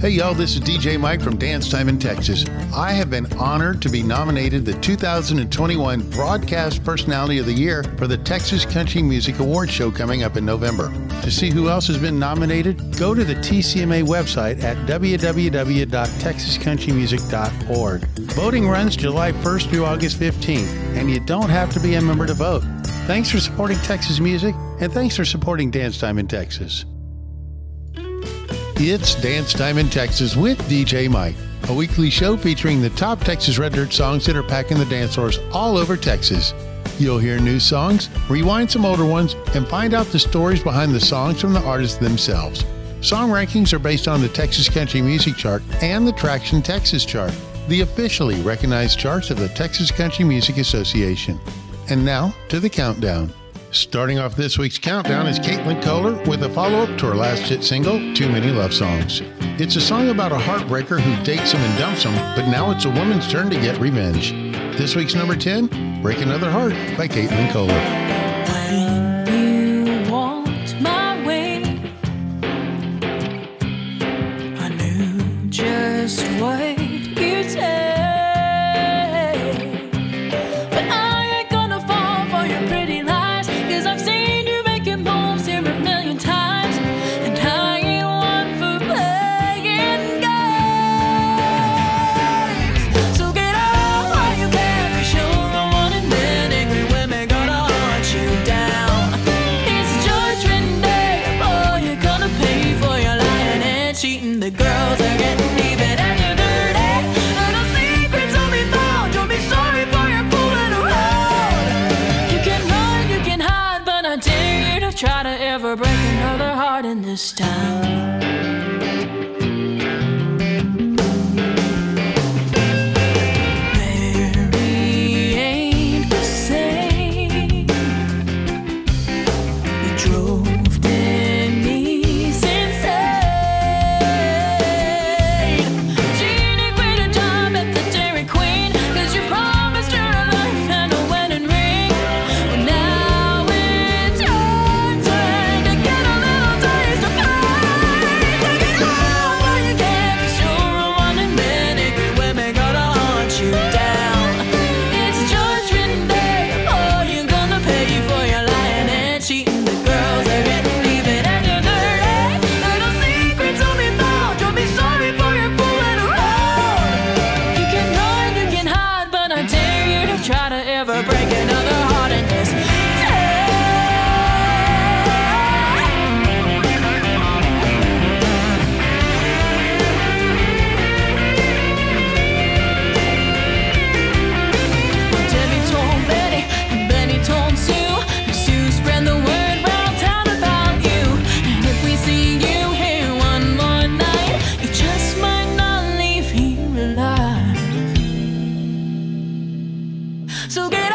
Hey, y'all, this is DJ Mike from Dance Time in Texas. I have been honored to be nominated the 2021 Broadcast Personality of the Year for the Texas Country Music Awards show coming up in November. To see who else has been nominated, go to the TCMA website at www.texascountrymusic.org. Voting runs July 1st through August 15th, and you don't have to be a member to vote. Thanks for supporting Texas music, and thanks for supporting Dance Time in Texas. It's Dance Time in Texas with DJ Mike, a weekly show featuring the top Texas Red Dirt songs that are packing the dance floors all over Texas. You'll hear new songs, rewind some older ones, and find out the stories behind the songs from the artists themselves. Song rankings are based on the Texas Country Music Chart and the Traction Texas Chart, the officially recognized charts of the Texas Country Music Association. And now to the countdown. Starting off this week's countdown is Caitlin Kohler with a follow up to her last hit single, Too Many Love Songs. It's a song about a heartbreaker who dates him and dumps him, but now it's a woman's turn to get revenge. This week's number 10, Break Another Heart by Caitlin Kohler. Stop. time. 속에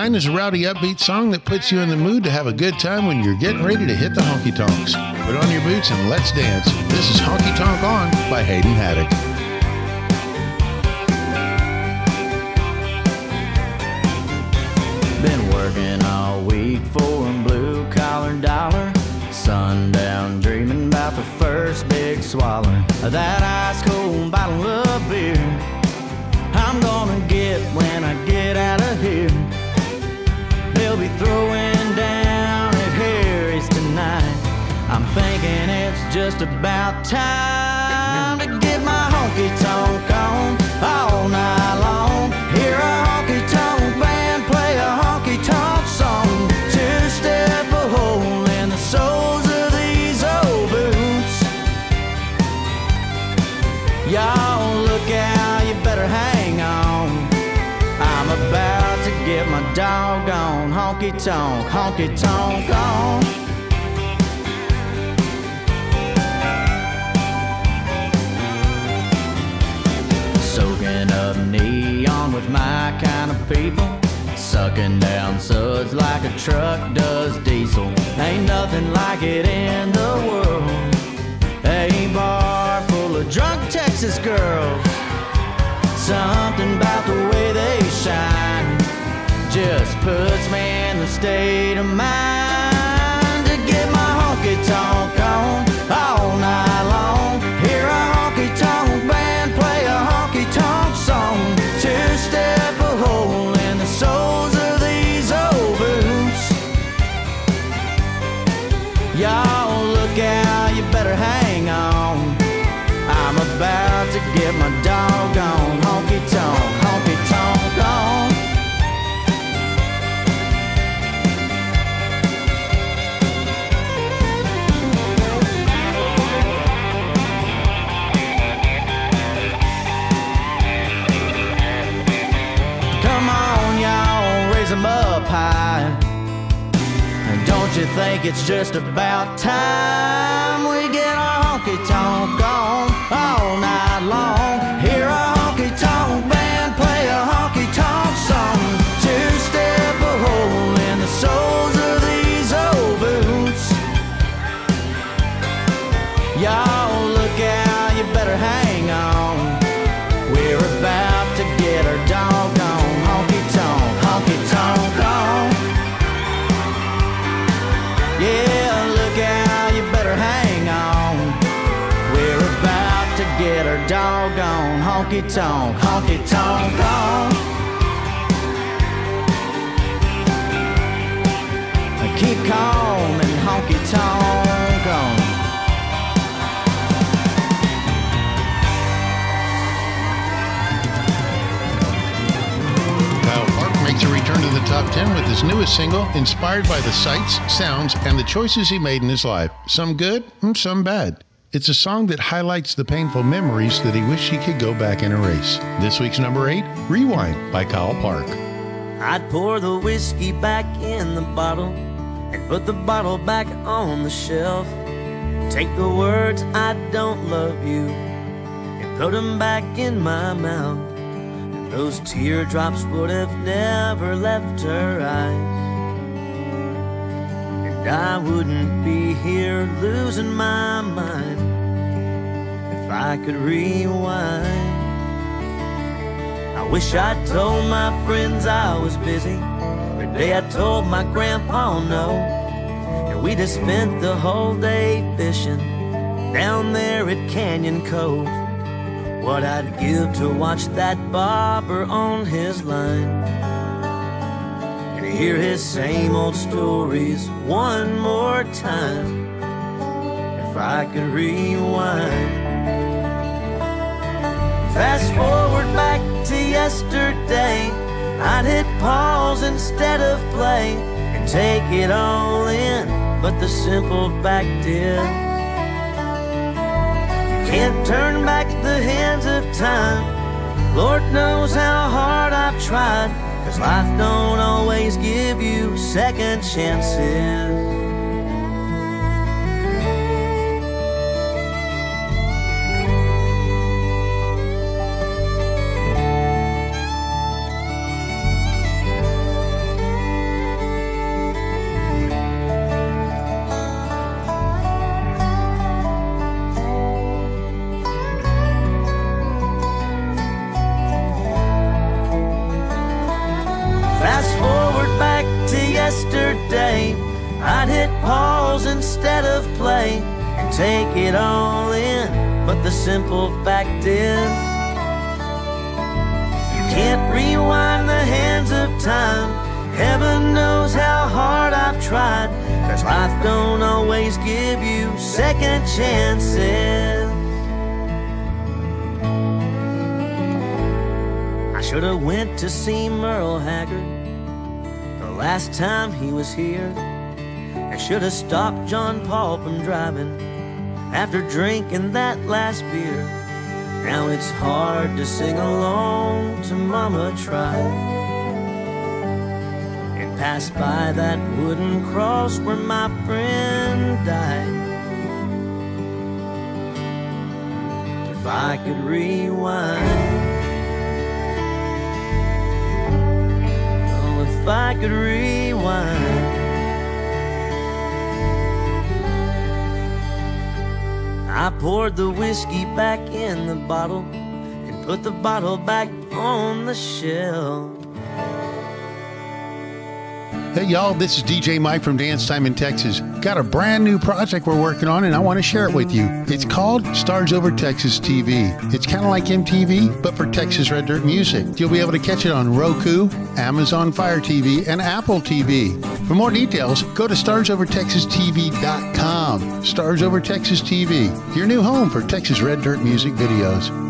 Nine is a rowdy, upbeat song that puts you in the mood to have a good time when you're getting ready to hit the honky tonks. Put on your boots and let's dance. This is Honky Tonk On by Hayden Haddock. Been working all week for a blue collar dollar. Sundown dreaming about the first big swallow that ice cold bottle of thinking it's just about time to get my honky tonk on all night long. Hear a honky tonk band play a honky tonk song. Two step a hole in the soles of these old boots. Y'all look out, you better hang on. I'm about to get my doggone honky tonk, honky tonk on. With my kind of people. Sucking down suds like a truck does diesel. Ain't nothing like it in the world. A bar full of drunk Texas girls. Something about the way they shine just puts me in the state of mind to get my honky tonk on all night long. Hear a honky tonk my doggone honky tonk, honky tonk on. Come on, y'all, up high. And don't you think it's just about time we get our honky tonk on all honky tonk, honky tonk on. Keep calm and honky tonk on. Kyle Park makes a return to the top 10 with his newest single, inspired by the sights, sounds, and the choices he made in his life. Some good, and some bad. It's a song that highlights the painful memories that he wished he could go back and erase. This week's number 8, Rewind by Kyle Park. I'd pour the whiskey back in the bottle and put the bottle back on the shelf. Take the words I don't love you and put them back in my mouth. And those teardrops would have never left her eyes. I wouldn't be here losing my mind if I could rewind. I wish I'd told my friends I was busy. The day I told my grandpa no. And we just spent the whole day fishing down there at Canyon Cove. What I'd give to watch that bobber on his line. Hear his same old stories one more time. If I could rewind. Fast forward back to yesterday. I'd hit pause instead of play and take it all in, but the simple fact is, you can't turn back the hands of time. Lord knows how hard I've tried, cause life don't always give you second chances. Merle Haggard the last time he was here. I should have stopped John Paul from driving after drinking that last beer. Now it's hard to sing along to Mama Tried. And pass by that wooden cross where my friend died. If I could rewind, if I could rewind. I poured the whiskey back in the bottle and put the bottle back on the shelf. Hey, y'all, this is DJ Mike from Dance Time in Texas. Got a brand new project we're working on, and I want to share it with you. It's called Stars Over Texas TV. It's kind of like MTV, but for Texas Red Dirt music. You'll be able to catch it on Roku, Amazon Fire TV, and Apple TV. For more details, go to StarsOverTexasTV.com. Stars Over Texas TV, your new home for Texas Red Dirt music videos.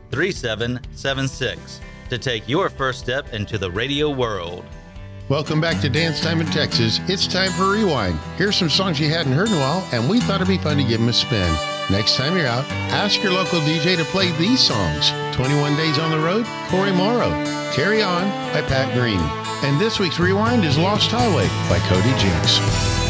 3776 to take your first step into the radio world. Welcome back to Dance Time in Texas. It's time for Rewind. Here's some songs you hadn't heard in a while, and we thought it'd be fun to give them a spin. Next time you're out, ask your local DJ to play these songs 21 Days on the Road, Cory Morrow, Carry On by Pat Green. And this week's Rewind is Lost Highway by Cody Jinks.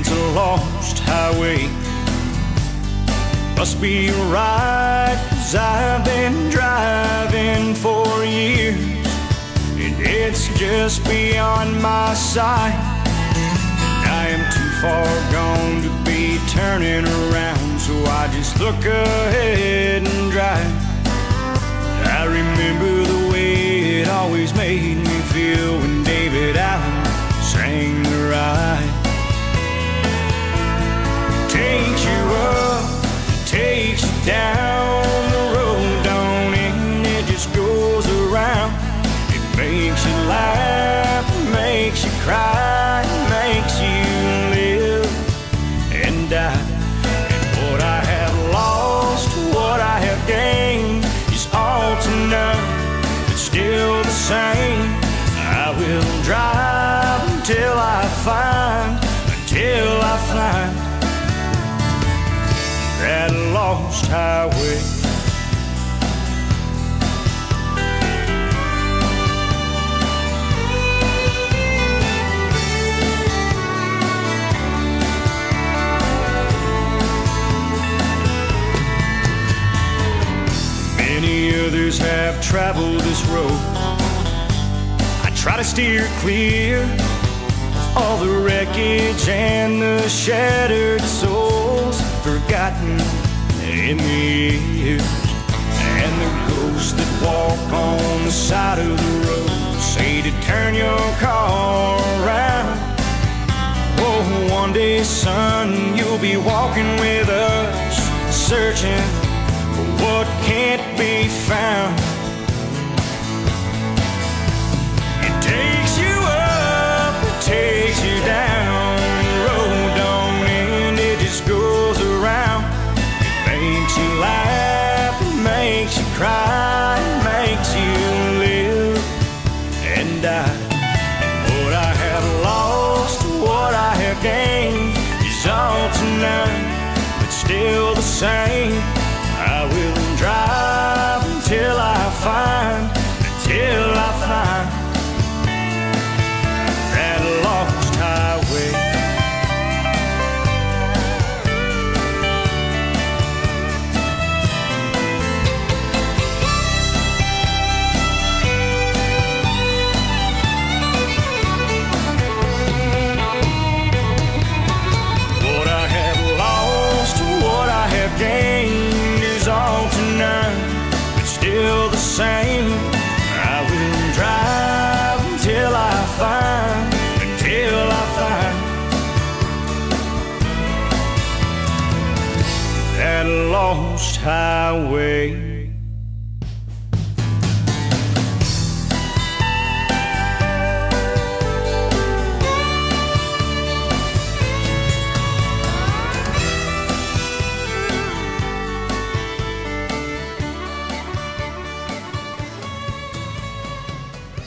It's a lost highway. Must be right, cause I've been driving for years. And it's just beyond my sight. And I am too far gone to be turning around, so I just look ahead and drive. I remember the way it always made me feel when David Allan sang the ride. Down the road, don't end, it just goes around. It makes you laugh, it makes you cry, highway. Many others have traveled this road. I try to steer clear all the wreckage and the shattered souls forgotten in the years. And the ghosts that walk on the side of the road say to turn your car around. Oh, one day, son, you'll be walking with us, searching for what can't be found. Still highway.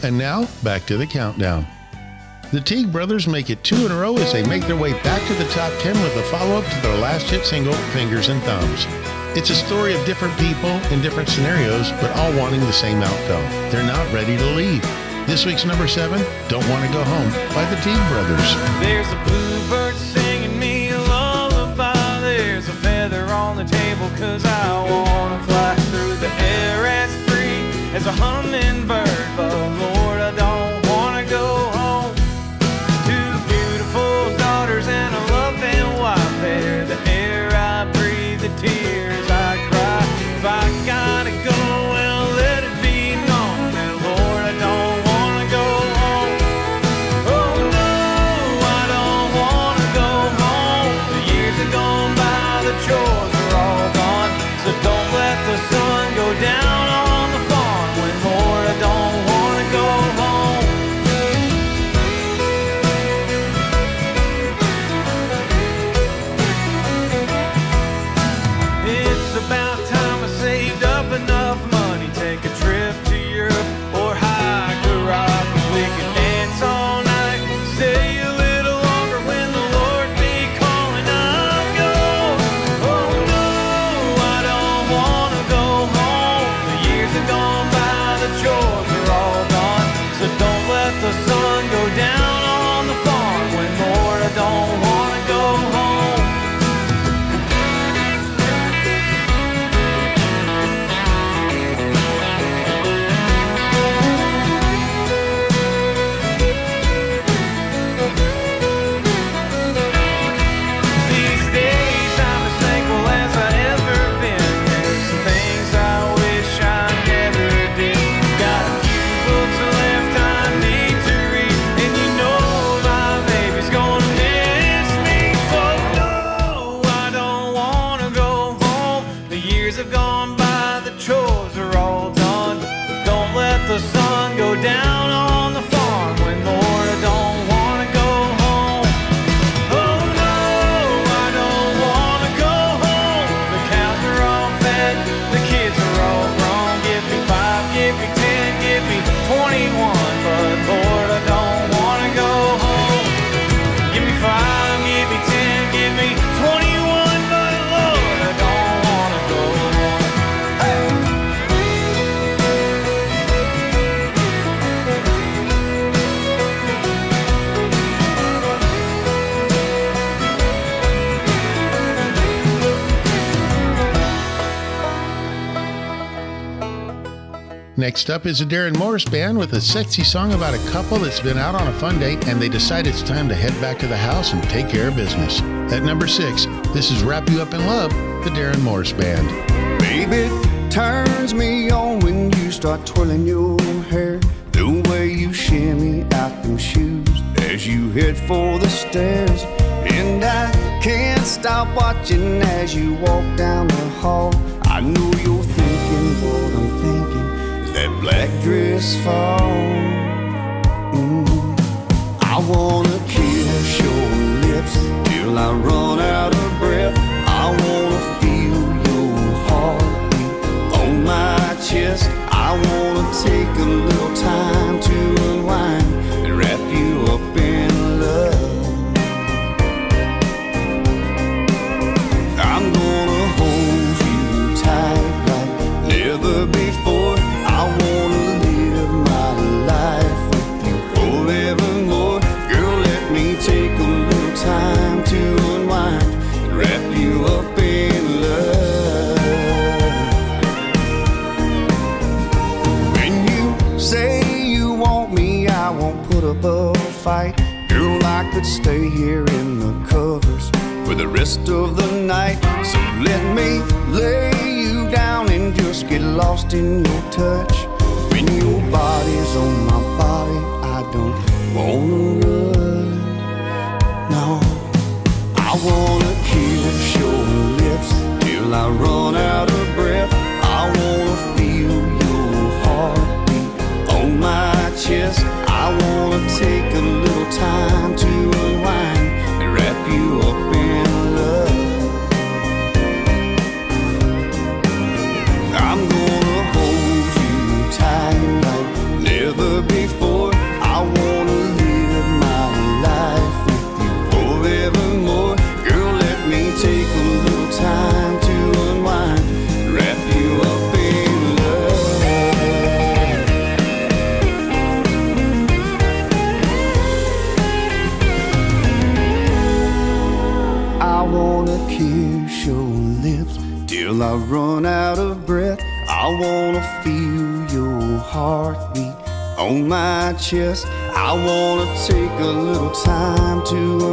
And now, back to the countdown. The Teague brothers make it two in a row as they make their way back to the top 10 with a follow up to their last hit single, Fingers and Thumbs. It's a story of different people in different scenarios, but all wanting the same outcome. They're not ready to leave. This week's number seven, Don't Want to Go Home by the Teague brothers. There's a bluebird singing me a lullaby. There's a feather on the table, cause I wanna fly through the air as free as a hummingbird. Next up is a Darren Morris band with a sexy song about a couple that's been out on a fun date and they decide it's time to head back to the house and take care of business. At number six, this is Wrap You Up in Love, the Darren Morris Band. Baby, turns me on when you start twirling your hair. The way you shimmy out them shoes as you head for the stairs. And I can't stop watching as you walk down the hall. I know you're black dress fall. Mm. I wanna kiss your lips till I run out of breath. I wanna feel your heartbeat on my chest. I wanna take a little time to fight. Girl, I could stay here in the covers for the rest of the night. So let me lay you down and just get lost in your touch. When your body's on my body, I don't wanna run. No, I wanna kiss your lips till I run. I wanna take a little time to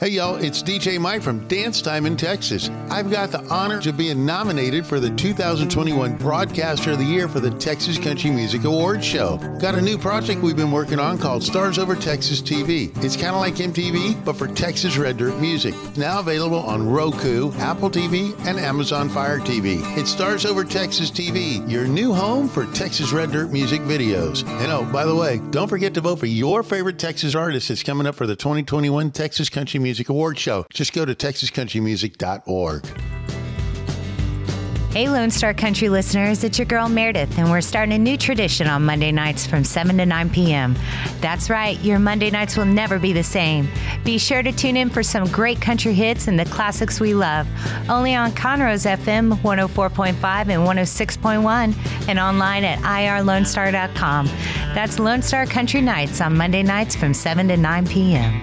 Hey y'all, it's DJ Mike from Dance Time in Texas. I've got the honor of being nominated for the 2021 Broadcaster of the Year for the Texas Country Music Awards Show. Got a new project we've been working on called Stars Over Texas TV. It's kind of like MTV, but for Texas Red Dirt music. Now available on Roku, Apple TV, and Amazon Fire TV. It's Stars Over Texas TV, your new home for Texas Red Dirt music videos. And oh, by the way, don't forget to vote for your favorite Texas artist that's coming up for the 2021 Texas Country Music Music awards Show. Just go to texascountrymusic.org. Hey, Lone Star Country listeners, it's your girl Meredith, and we're starting a new tradition on Monday nights from 7 to 9 p.m. That's right, your Monday nights will never be the same. Be sure to tune in for some great country hits and the classics we love. Only on Conroe's FM 104.5 and 106.1, and online at irlonestar.com. That's Lone Star Country Nights on Monday nights from 7 to 9 p.m.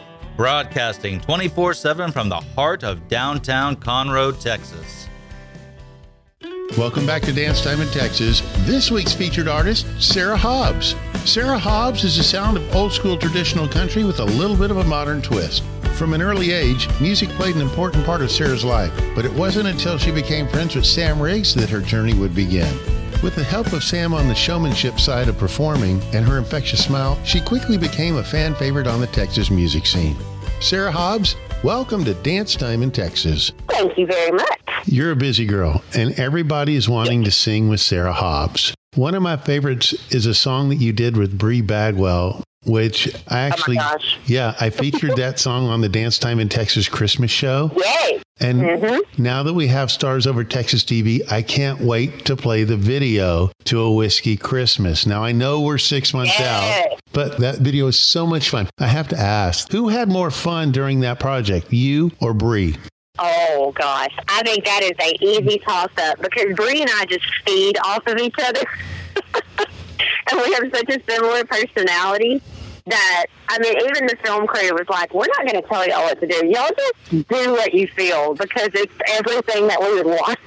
broadcasting 24 7 from the heart of downtown Conroe, Texas. Welcome back to Dance Time in Texas. This week's featured artist, Sarah Hobbs. Sarah Hobbs is the sound of old school traditional country with a little bit of a modern twist. From an early age, music played an important part of Sarah's life, but it wasn't until she became friends with Sam Riggs that her journey would begin. With the help of Sam on the showmanship side of performing and her infectious smile, she quickly became a fan favorite on the Texas music scene. Sarah Hobbs, welcome to Dance Time in Texas. Thank you very much. You're a busy girl, and everybody is wanting to sing with Sarah Hobbs. One of my favorites is a song that you did with Bree Bagwell, which I actually, gosh. yeah, I featured that song on the Dance Time in Texas Christmas show. Yay. And Mhm. now that we have Stars Over Texas TV, I can't wait to play the video to a Whiskey Christmas. Now I know we're six months out, But that video is so much fun. I have to ask, who had more fun during that project, you or Bree? Oh gosh, I think that is a easy toss up because Bree and I just feed off of each other, and we have such a similar personality that I mean, even the film crew was like, "We're not going to tell y'all what to do. Y'all just do what you feel because it's everything that we would want."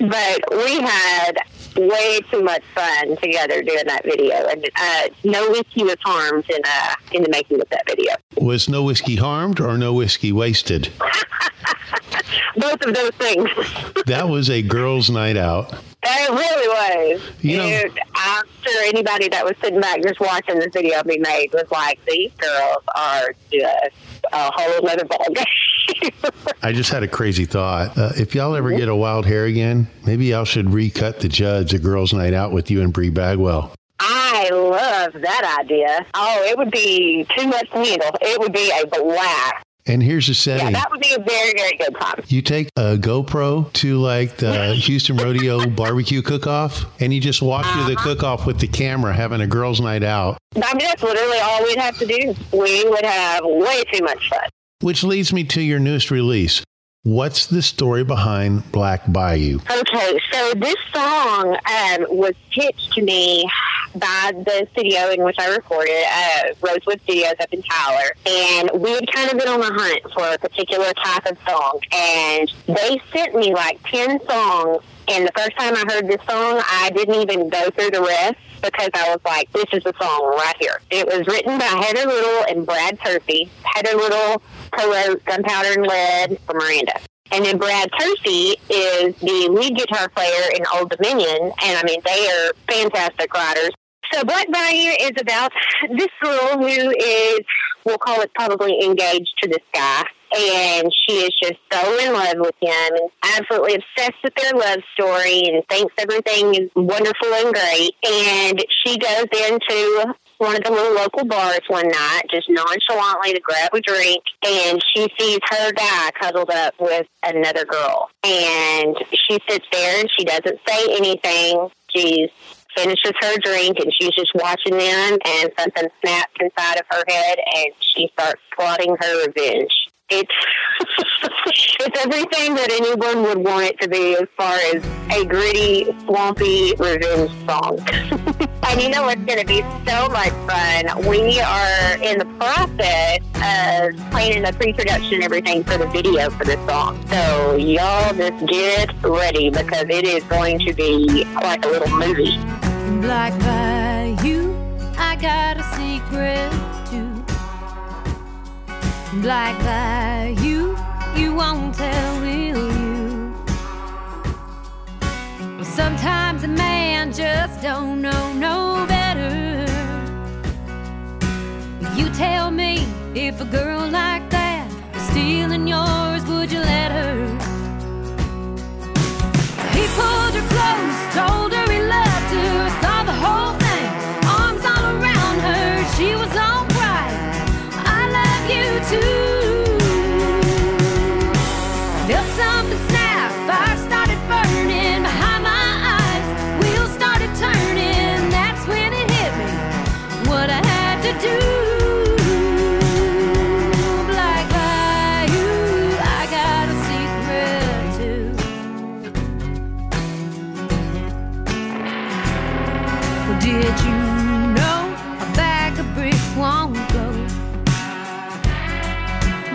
but we had way too much fun together doing that video, and uh, no whiskey was harmed in uh, in the making of that video. Was no whiskey harmed or no whiskey wasted? Both of those things. that was a girls' night out. It really was. You know- Dude, I'm sure anybody that was sitting back just watching this video be made was like, these girls are just a whole other ballgame. I just had a crazy thought. Uh, if y'all ever get a wild hair again, maybe y'all should recut the Judds a girls' night out with you and Bree Bagwell. I love that idea. Oh, it would be too much handle. It would be a blast. And here's the setting. Yeah, that would be a very, very good time. You take a GoPro to like the Houston Rodeo barbecue cook-off, and you just walk through the uh-huh. cook-off with the camera, having a girls' night out. I mean, that's literally all we'd have to do. We would have way too much fun. Which leads me to your newest release. What's the story behind Black Bayou? Okay, so this song um, was pitched to me by the studio in which I recorded, uh, Rosewood Studios up in Tyler, and we had kind of been on the hunt for a particular type of song, and they sent me like 10 songs, and the first time I heard this song, I didn't even go through the rest because I was like, this is the song right here. It was written by Heather Little and Brad Tursi. Heather Little co-wrote Gunpowder and Lead for Miranda. And then Brad Tursi is the lead guitar player in Old Dominion, and I mean, they are fantastic writers. So Black Bayou is about this girl who is, we'll call it probably engaged to this guy, and she is just so in love with him and absolutely obsessed with their love story and thinks everything is wonderful and great. And she goes into one of the little local bars one night, just nonchalantly to grab a drink, and she sees her guy cuddled up with another girl. And she sits there and she doesn't say anything. She's finishes her drink and she's just watching them and something snaps inside of her head and she starts plotting her revenge. It's it's everything that anyone would want it to be as far as a gritty, swampy revenge song. and you know what's going to be so much fun? We are in the process of planning the pre-production and everything for the video for this song. So y'all just get ready because it is going to be like a little movie. Black Bayou, I got a secret too. Black you you won't tell, will you? Well, sometimes a man just don't know no better. You tell me if a girl like that was stealing yours, would you let her? He pulled her close, told Did you know a bag of bricks won't float?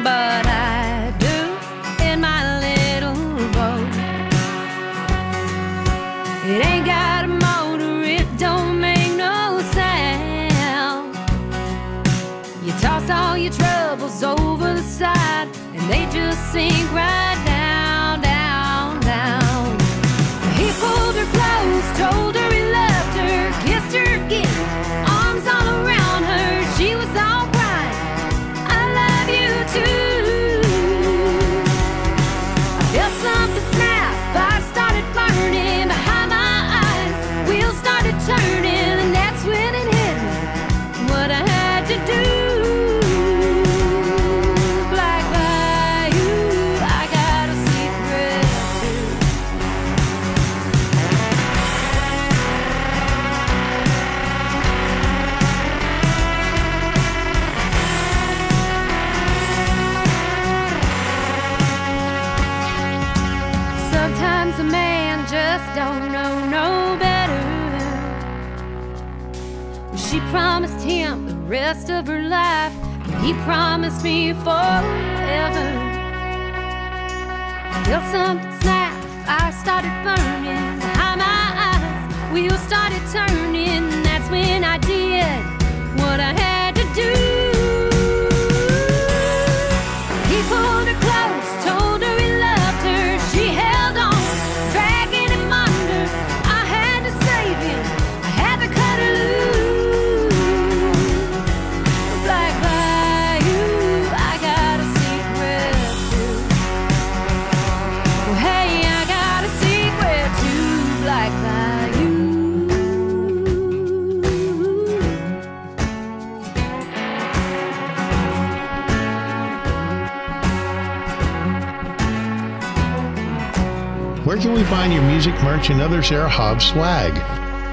But I do in my little boat. It ain't got a motor, it don't make no sound. You toss all your troubles over the side, and they just sink right rest of her life, but he promised me forever. I felt something snap, fire started burning behind my eyes. Wheels started turning, can we find your music, merch, and other Sarah Hobbs swag?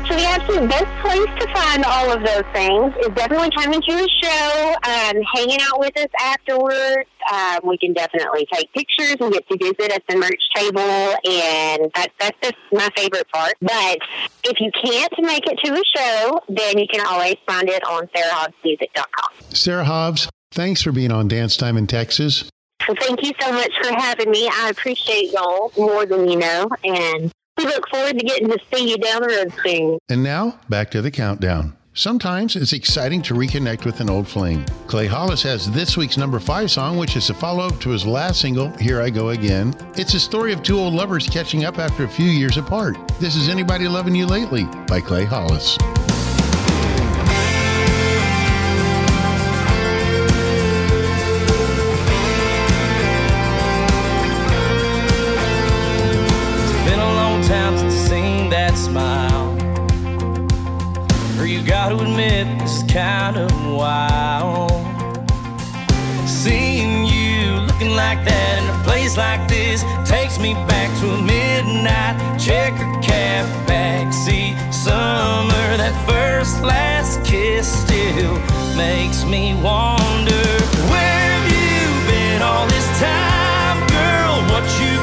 So the absolute best place to find all of those things is definitely coming to a show, um, hanging out with us afterwards. Um, we can definitely take pictures and get to visit at the merch table, and that, that's just my favorite part. But if you can't make it to a show, then you can always find it on sarahhobbsmusic.com. Sarah Hobbs, thanks for being on Dance Time in Texas. So thank you so much for having me. I appreciate y'all more than you know, and we look forward to getting to see you down the road soon. And now, back to the countdown. Sometimes it's exciting to reconnect with an old flame. Clay Hollis has this week's number five song, which is a follow up to his last single, Here I Go Again. It's a story of two old lovers catching up after a few years apart. This is Anybody Loving You Lately by Clay Hollis. Kind of wild. Seeing you looking like that in a place like this takes me back to a midnight checker cab backseat summer. That first last kiss still makes me wonder where have you been all this time, girl? What you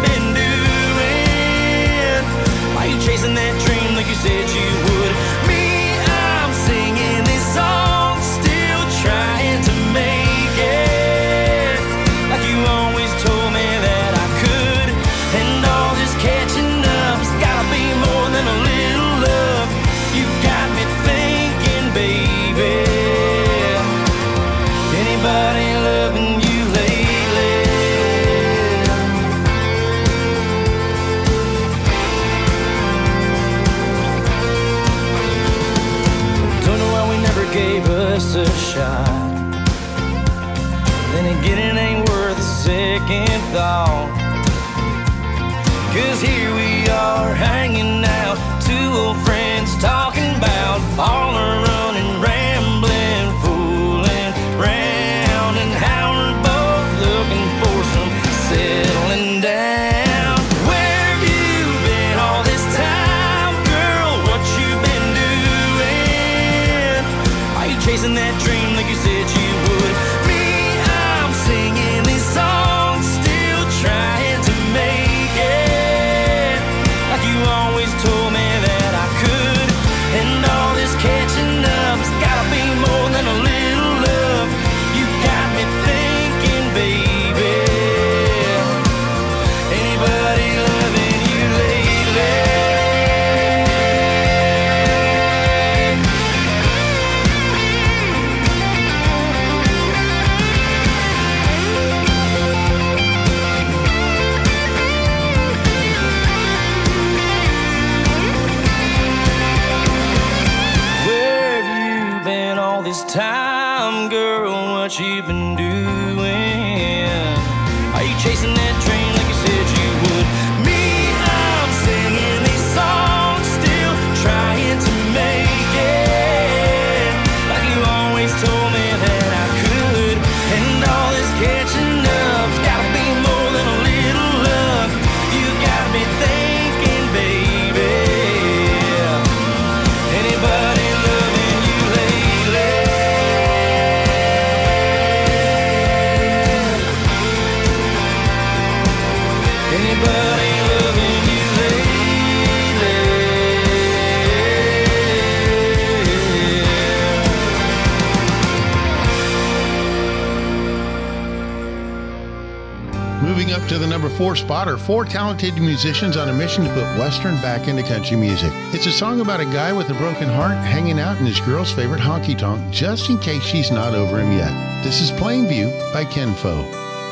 four spot are four talented musicians on a mission to put Western back into country music. It's a song about a guy with a broken heart hanging out in his girl's favorite honky tonk just in case she's not over him yet. This is Plainview by Kenfo.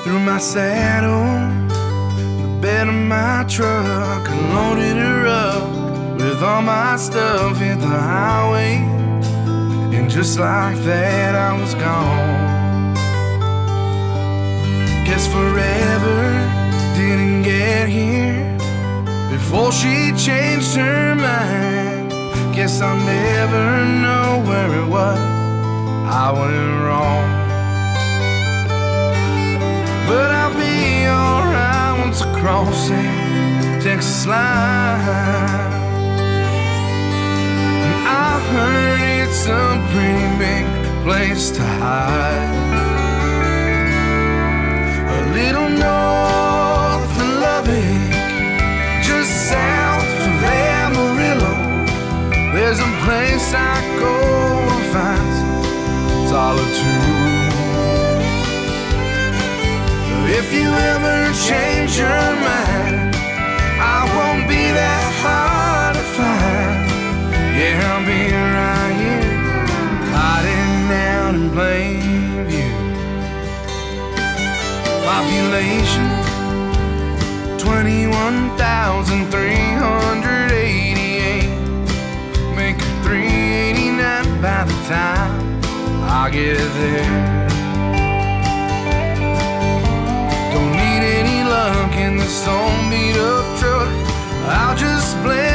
Through my saddle, the bed of my truck, I loaded her up with all my stuff, hit the highway, and just like that, I was gone. Guess forever get here before she changed her mind. Guess I'll never know where it was I went wrong. But I'll be alright once I cross that Texas line. I heard it's a pretty big place to hide. A little of Just south of Amarillo. There's a place I go to find solitude. If you ever change your mind, I won't be that hard to find. Yeah, I'll be right here, hiding out in plain view. Population 21,388. Make it 389 by the time I get there. Don't need any luck in this old beat up truck. I'll just blend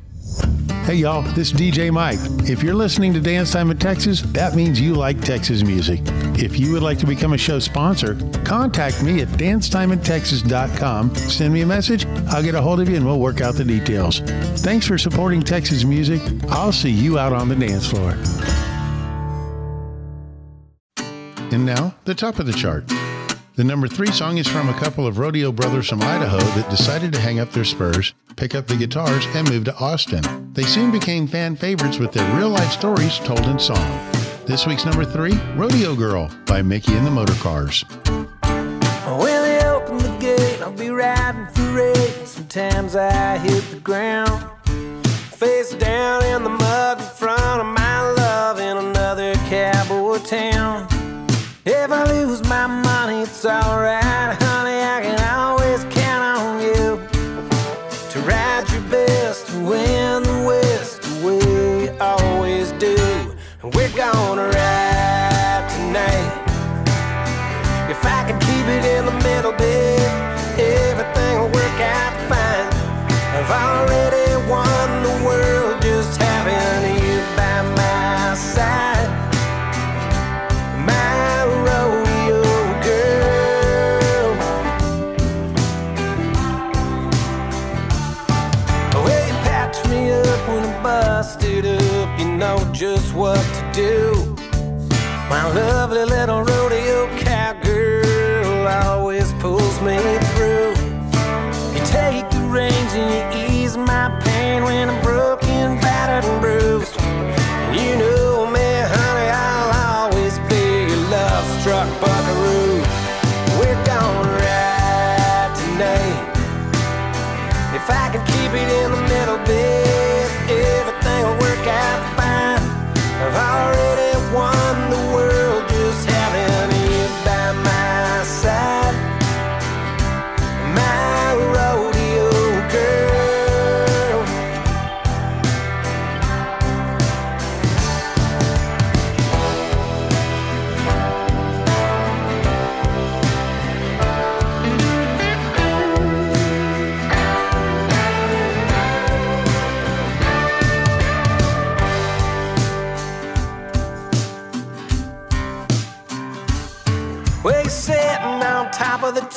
Hey y'all, this is DJ Mike. If you're listening to Dance Time in Texas, that means you like Texas music. If you would like to become a show sponsor, contact me at dancetimintexas.com. Send me a message, I'll get a hold of you and we'll work out the details. Thanks for supporting Texas music. I'll see you out on the dance floor. And now, the top of the chart. The number three song is from a couple of rodeo brothers from Idaho that decided to hang up their spurs, pick up the guitars, and move to Austin. They soon became fan favorites with their real life stories told in song. This week's number three, Rodeo Girl by Micky and the Motorcars. When they open the gate, I'll be riding for race. Sometimes I hit the ground, face down in the mud in front of my money, it's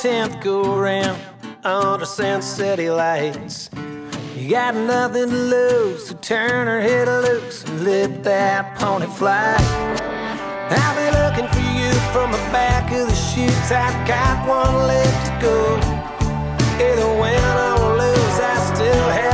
tenth go round under Sin City lights. You got nothing to lose, so turn her head loose and let that pony fly. I'll be looking for you from the back of the chutes. I've got one left to go. Either win or lose, I still have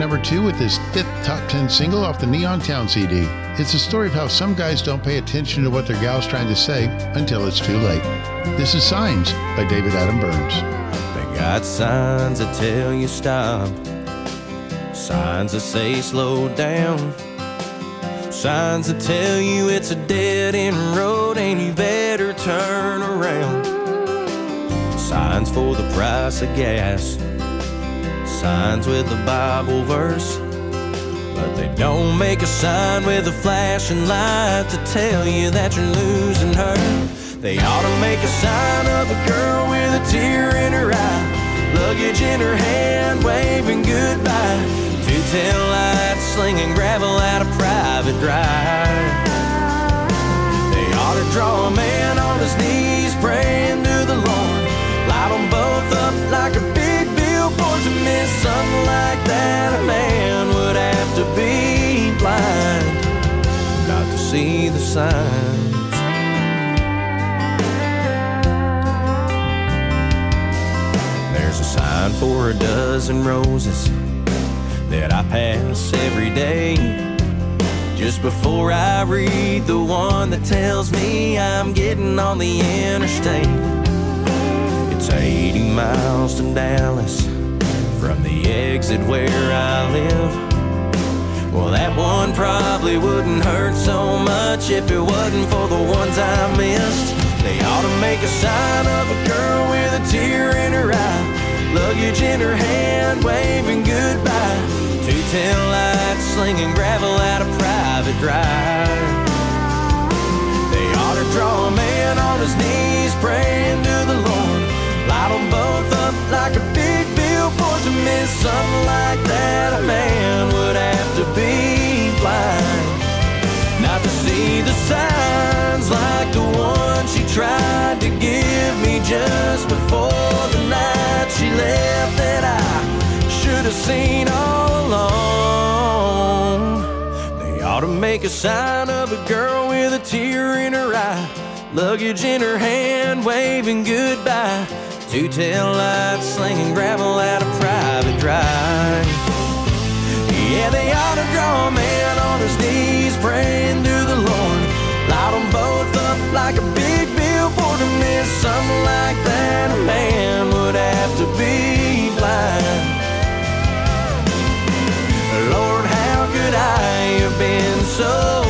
number two with his fifth top 10 single off the Neon Town CD. It's a story of how some guys don't pay attention to what their gal's trying to say until it's too late. This is Signs by David Adam Byrnes. They got signs that tell you stop, signs that say slow down, Signs that tell you it's a dead end road and you better turn around. Signs for the price of gas. Signs with a Bible verse. But they don't make a sign with a flashing light to tell you that you're losing her. They ought to make a sign of a girl with a tear in her eye, luggage in her hand, waving goodbye. Two-tail lights slinging gravel at a private drive. They ought to draw a man on his knees, praying to the Lord. Light them both up like a big to miss something like that. A man would have to be blind not to see the signs. There's a sign for a dozen roses that I pass every day. Just before I read the one that tells me I'm getting on the interstate. It's 80 miles to Dallas from the exit where I live. Well, that one probably wouldn't hurt so much if it wasn't for the ones I missed. They ought to make a sign of a girl with a tear in her eye, luggage in her hand, waving goodbye. Two-tail lights slinging gravel at a private drive. They ought to draw a man on his knees, praying to the Lord. Light them both up like a big billboard to miss something like that. A man would have to be blind not to see the signs like the one she tried to give me just before the night she left that I should have seen all along. They ought to make a sign of a girl with a tear in her eye, luggage in her hand, waving goodbye. Two-tail lights slinging gravel at a private drive. Yeah, they ought to draw a man on his knees, praying to the Lord. Light them both up like a big billboard to miss something like that. A man would have to be blind. Lord, how could I have been so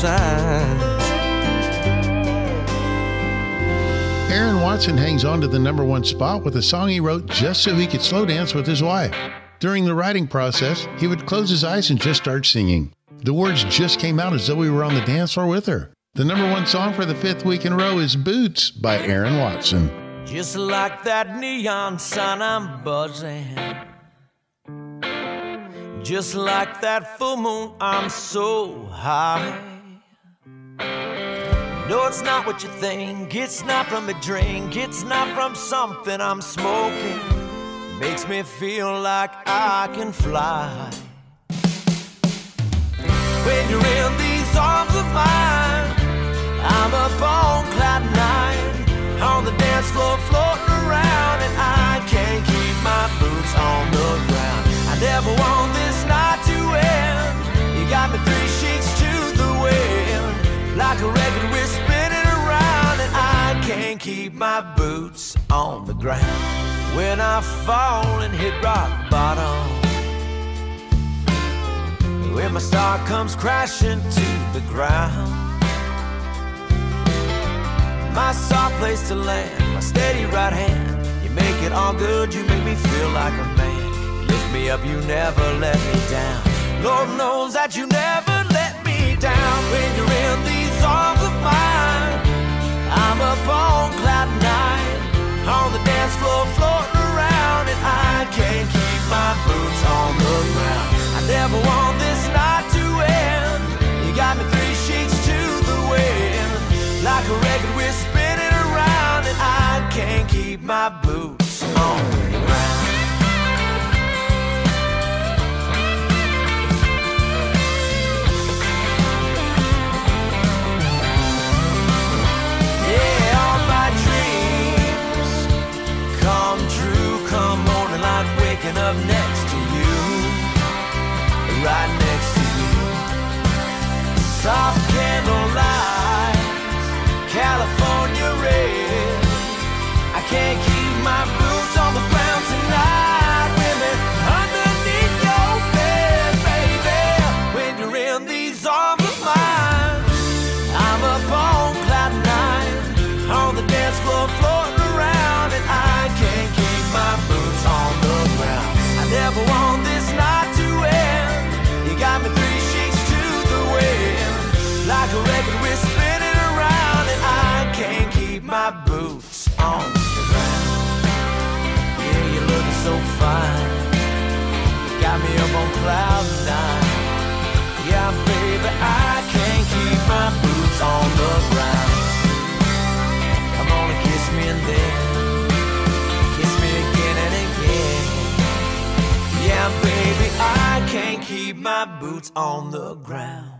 signs. Aaron Watson hangs on to the number one spot with a song he wrote just so he could slow dance with his wife. During the writing process, he would close his eyes and just start singing. The words just came out as though we were on the dance floor with her. The number one song for the fifth week in a row is Boots by Aaron Watson. Just like that neon sign, I'm buzzing. Just like that full moon, I'm so high. No, it's not what you think. It's not from a drink. It's not from something I'm smoking. Makes me feel like I can fly. When you're in these arms of mine, I'm up on cloud nine, on the dance floor on the ground. When I fall and hit rock bottom. When my star comes crashing to the ground, my soft place to land, my steady right hand. You make it all good, you make me feel like a man. You lift me up, you never let me down. Lord knows that you never let me down when you're in these arms of mine. I'm up on cloud nine, on the dance floor floating around, and I can't keep my boots on the ground. I never want this night to end. You got me three sheets to the wind, like a record we're spinning around, and I can't keep my boots right next to you. Soft candlelight, California red. I can't keep. Me up on cloud nine. Yeah, baby, I can't keep my boots on the ground. Come on and kiss me and then kiss me again and again. Yeah, baby, I can't keep my boots on the ground.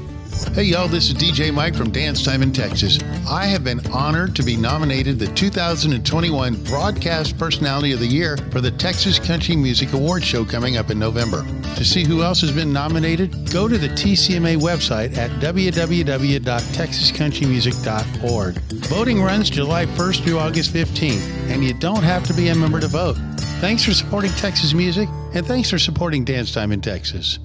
Hey, y'all, this is DJ Mike from Dance Time in Texas. I have been honored to be nominated the 2021 Broadcast Personality of the Year for the Texas Country Music Awards show coming up in November. To see who else has been nominated, go to the TCMA website at www.texascountrymusic.org. Voting runs July 1st through August 15th, and you don't have to be a member to vote. Thanks for supporting Texas music, and thanks for supporting Dance Time in Texas.